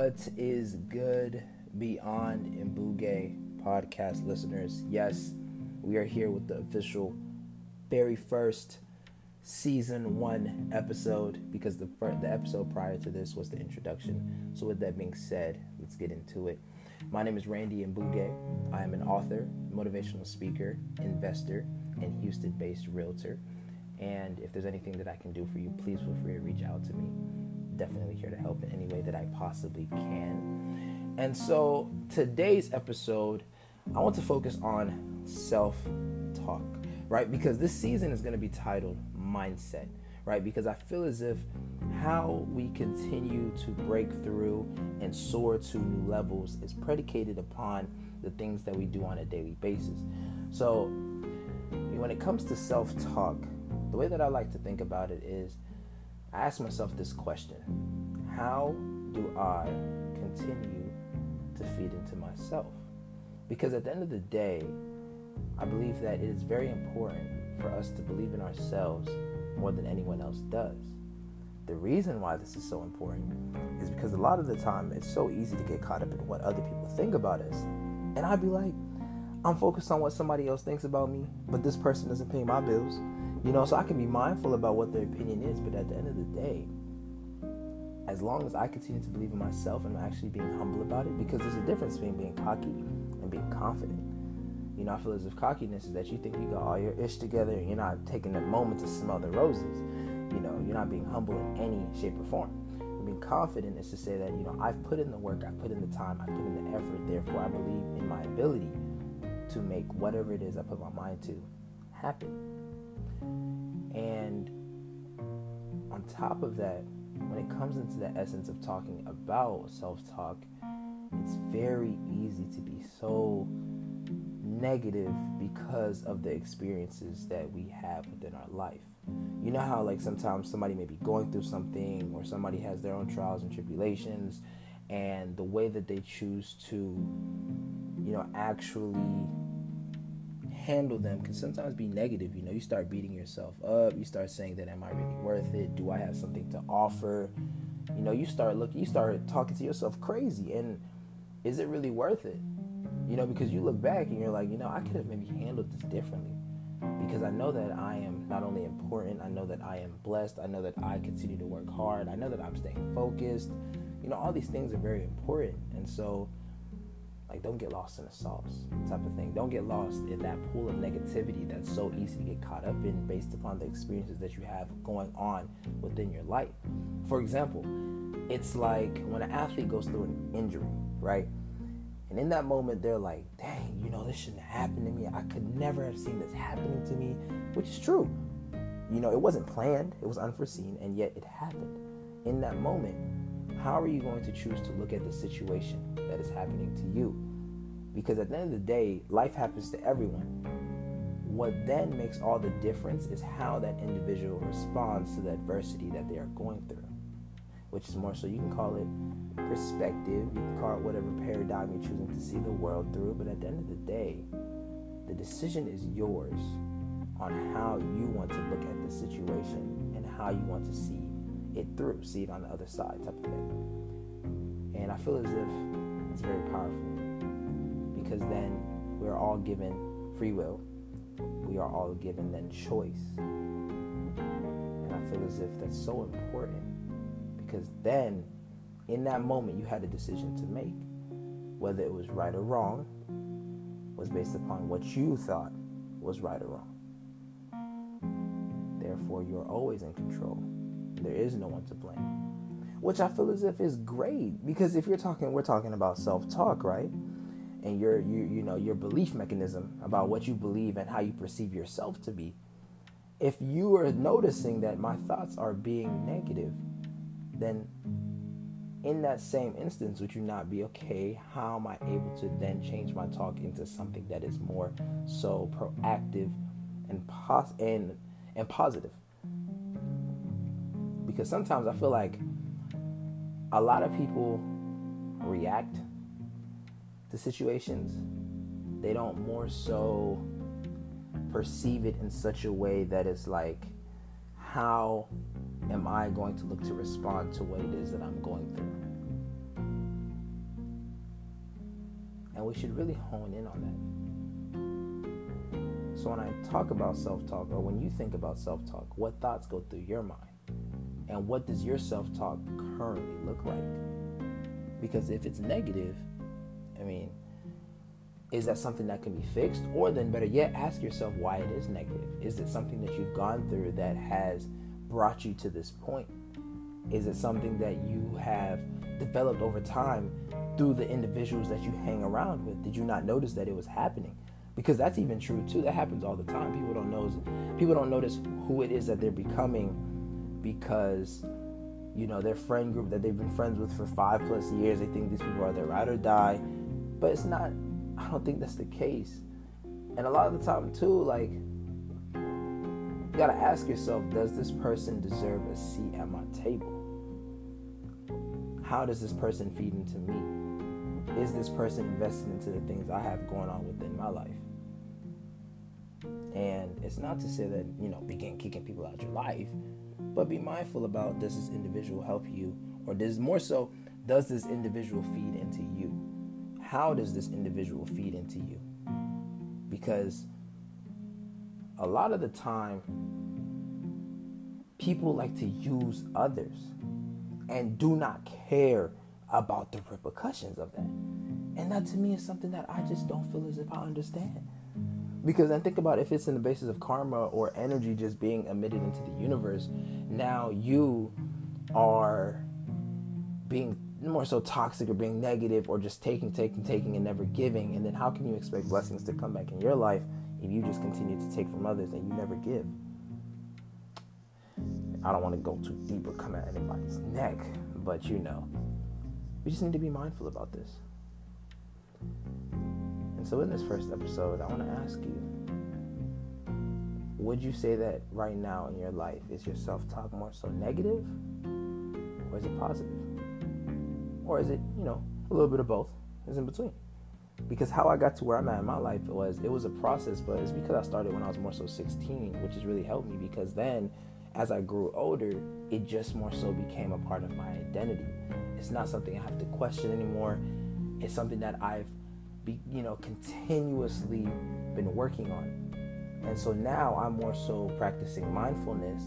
What is good, Beyond Mbuge podcast listeners? Yes, we are here with the official very first season one episode because the first, the episode prior to this was the introduction. So, with that being said, let's get into it. My name is Randy Mbuge. I am an author, motivational speaker, investor, and Houston based realtor. And if there's anything that I can do for you, please feel free to reach out to me. Definitely here to help in any way that I possibly can. And so today's episode, I want to focus on self talk, right? Because this season is going to be titled Mindset, right? Because I feel as if how we continue to break through and soar to new levels is predicated upon the things that we do on a daily basis. So, when it comes to self talk, the way that I like to think about it is I ask myself this question How do I continue to feed into myself? Because at the end of the day, I believe that it is very important for us to believe in ourselves more than anyone else does. The reason why this is so important is because a lot of the time it's so easy to get caught up in what other people think about us. And I'd be like, I'm focused on what somebody else thinks about me, but this person doesn't pay my bills. You know, so I can be mindful about what their opinion is, but at the end of the day, as long as I continue to believe in myself and actually being humble about it, because there's a difference between being cocky and being confident. You know, I feel as if cockiness is that you think you got all your ish together and you're not taking the moment to smell the roses. You know, you're not being humble in any shape or form. being confident is to say that, you know, I've put in the work, I've put in the time, I've put in the effort, therefore I believe in my ability to make whatever it is I put my mind to happen. And on top of that, when it comes into the essence of talking about self talk, it's very easy to be so negative because of the experiences that we have within our life. You know how, like, sometimes somebody may be going through something or somebody has their own trials and tribulations, and the way that they choose to, you know, actually handle them can sometimes be negative. You know, you start beating yourself up. You start saying that, am I really worth it? Do I have something to offer? You know, you start looking, you start talking to yourself crazy. And is it really worth it? You know, because you look back and you're like, you know, I could have maybe handled this differently. Because I know that I am not only important, I know that I am blessed. I know that I continue to work hard. I know that I'm staying focused. You know, all these things are very important. And so, like, don't get lost in the sauce type of thing. Don't get lost in that pool of negativity that's so easy to get caught up in based upon the experiences that you have going on within your life. For example, it's like when an athlete goes through an injury, right? And in that moment, they're like, dang, you know, this shouldn't have happened to me. I could never have seen this happening to me, which is true. You know, it wasn't planned, it was unforeseen, and yet it happened. In that moment, how are you going to choose to look at the situation that is happening to you? Because at the end of the day, life happens to everyone. What then makes all the difference is how that individual responds to the adversity that they are going through, which is more so you can call it perspective, you can call it whatever paradigm you're choosing to see the world through, but at the end of the day, the decision is yours on how you want to look at the situation and how you want to see it through, see it on the other side type of thing. And I feel as if it's very powerful because then we're all given free will. We are all given then choice. And I feel as if that's so important because then in that moment you had a decision to make. Whether it was right or wrong was based upon what you thought was right or wrong. Therefore, you're always in control. There is no one to blame. Which I feel as if is great because if you're talking, we're talking about self talk, right? And your, you, you know, your belief mechanism about what you believe and how you perceive yourself to be. If you are noticing that my thoughts are being negative, then in that same instance, would you not be okay? How am I able to then change my talk into something that is more so proactive and pos- and and positive? Because sometimes I feel like a lot of people react to situations. They don't more so perceive it in such a way that it's like, how am I going to look to respond to what it is that I'm going through? And we should really hone in on that. So when I talk about self talk, or when you think about self talk, what thoughts go through your mind? And what does your self talk currently look like? Because if it's negative, I mean, is that something that can be fixed? Or then, better yet, ask yourself why it is negative. Is it something that you've gone through that has brought you to this point? Is it something that you have developed over time through the individuals that you hang around with? Did you not notice that it was happening? Because that's even true too. That happens all the time. People don't know people don't notice who it is that they're becoming because you know their friend group that they've been friends with for five plus years. They think these people are their ride or die, but it's not. I don't think that's the case. And a lot of the time too, like you gotta ask yourself, does this person deserve a seat at my table? How does this person feed into me? Is this person invested into the things I have going on within my life? And it's not to say that, you know, begin kicking people out of your life, but be mindful about does this individual help you? Or does more so, does this individual feed into you? How does this individual feed into you? Because a lot of the time, people like to use others and do not care about the repercussions of that. And that to me is something that I just don't feel as if I understand. Because then think about if it's in the basis of karma or energy just being emitted into the universe, now you are being more so toxic or being negative or just taking, taking, taking, and never giving. And then how can you expect blessings to come back in your life if you just continue to take from others and you never give? I don't want to go too deep or come at anybody's neck, but you know, we just need to be mindful about this. So, in this first episode, I want to ask you would you say that right now in your life is your self talk more so negative or is it positive? Or is it, you know, a little bit of both? Is in between. Because how I got to where I'm at in my life was it was a process, but it's because I started when I was more so 16, which has really helped me because then as I grew older, it just more so became a part of my identity. It's not something I have to question anymore. It's something that I've, be, you know, continuously been working on. And so now I'm more so practicing mindfulness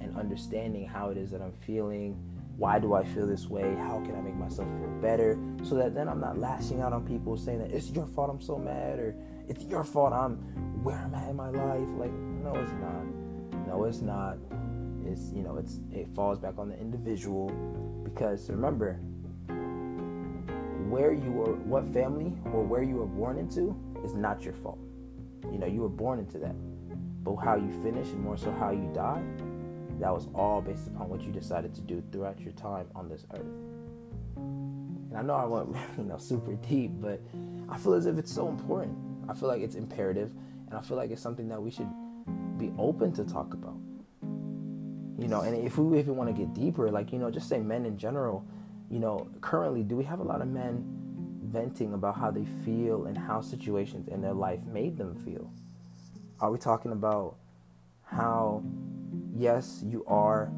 and understanding how it is that I'm feeling. Why do I feel this way? How can I make myself feel better? So that then I'm not lashing out on people saying that it's your fault I'm so mad or it's your fault I'm where I'm at in my life. Like, no, it's not. No, it's not it's you know it's it falls back on the individual because remember where you were what family or where you were born into is not your fault. You know you were born into that. But how you finish and more so how you die that was all based upon what you decided to do throughout your time on this earth. And i know i went you know super deep but i feel as if it's so important. I feel like it's imperative and i feel like it's something that we should be open to talk about. You know and if we we want to get deeper like you know just say men in general you know currently do we have a lot of men venting about how they feel and how situations in their life made them feel are we talking about how yes you are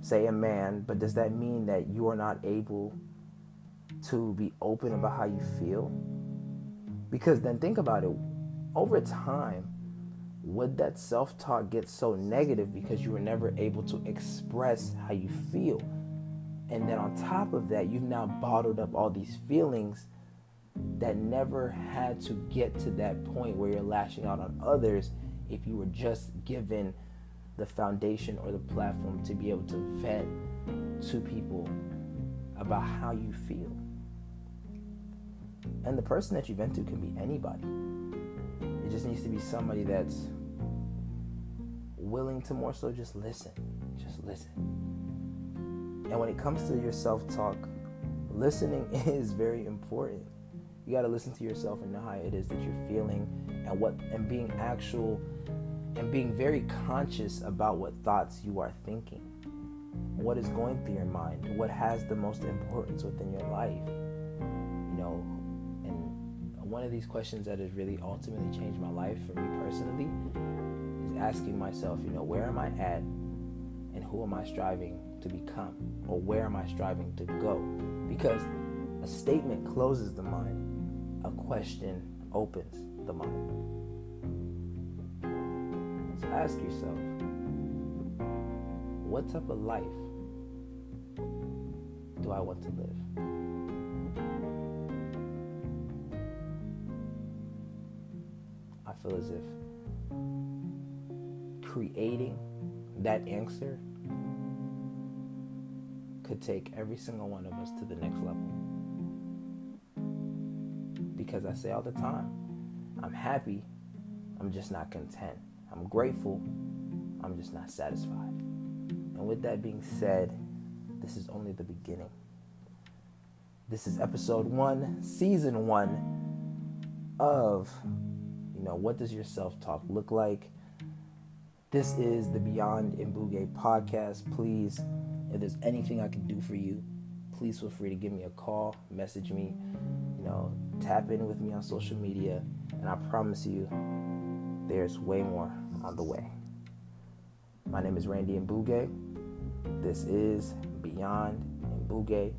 say a man but does that mean that you are not able to be open about how you feel because then think about it over time would that self talk get so negative because you were never able to express how you feel? And then on top of that, you've now bottled up all these feelings that never had to get to that point where you're lashing out on others if you were just given the foundation or the platform to be able to vent to people about how you feel. And the person that you vent to can be anybody. It just needs to be somebody that's willing to more so just listen. Just listen. And when it comes to your self talk, listening is very important. You got to listen to yourself and know how it is that you're feeling and what and being actual and being very conscious about what thoughts you are thinking. What is going through your mind? What has the most importance within your life? You know, and one of these questions that has really ultimately changed my life for me personally is asking myself, you know, where am I at and who am I striving to become or where am I striving to go? Because a statement closes the mind, a question opens the mind. So ask yourself, what type of life do I want to live? I feel as if creating that answer could take every single one of us to the next level. Because I say all the time, I'm happy, I'm just not content. I'm grateful, I'm just not satisfied. And with that being said, this is only the beginning. This is episode one, season one of, you know, what does your self talk look like? This is the Beyond Mbuge podcast. Please, if there's anything I can do for you, please feel free to give me a call, message me, you know, tap in with me on social media, and I promise you, there's way more on the way. My name is Randy Mbuge. This is Beyond Mbuge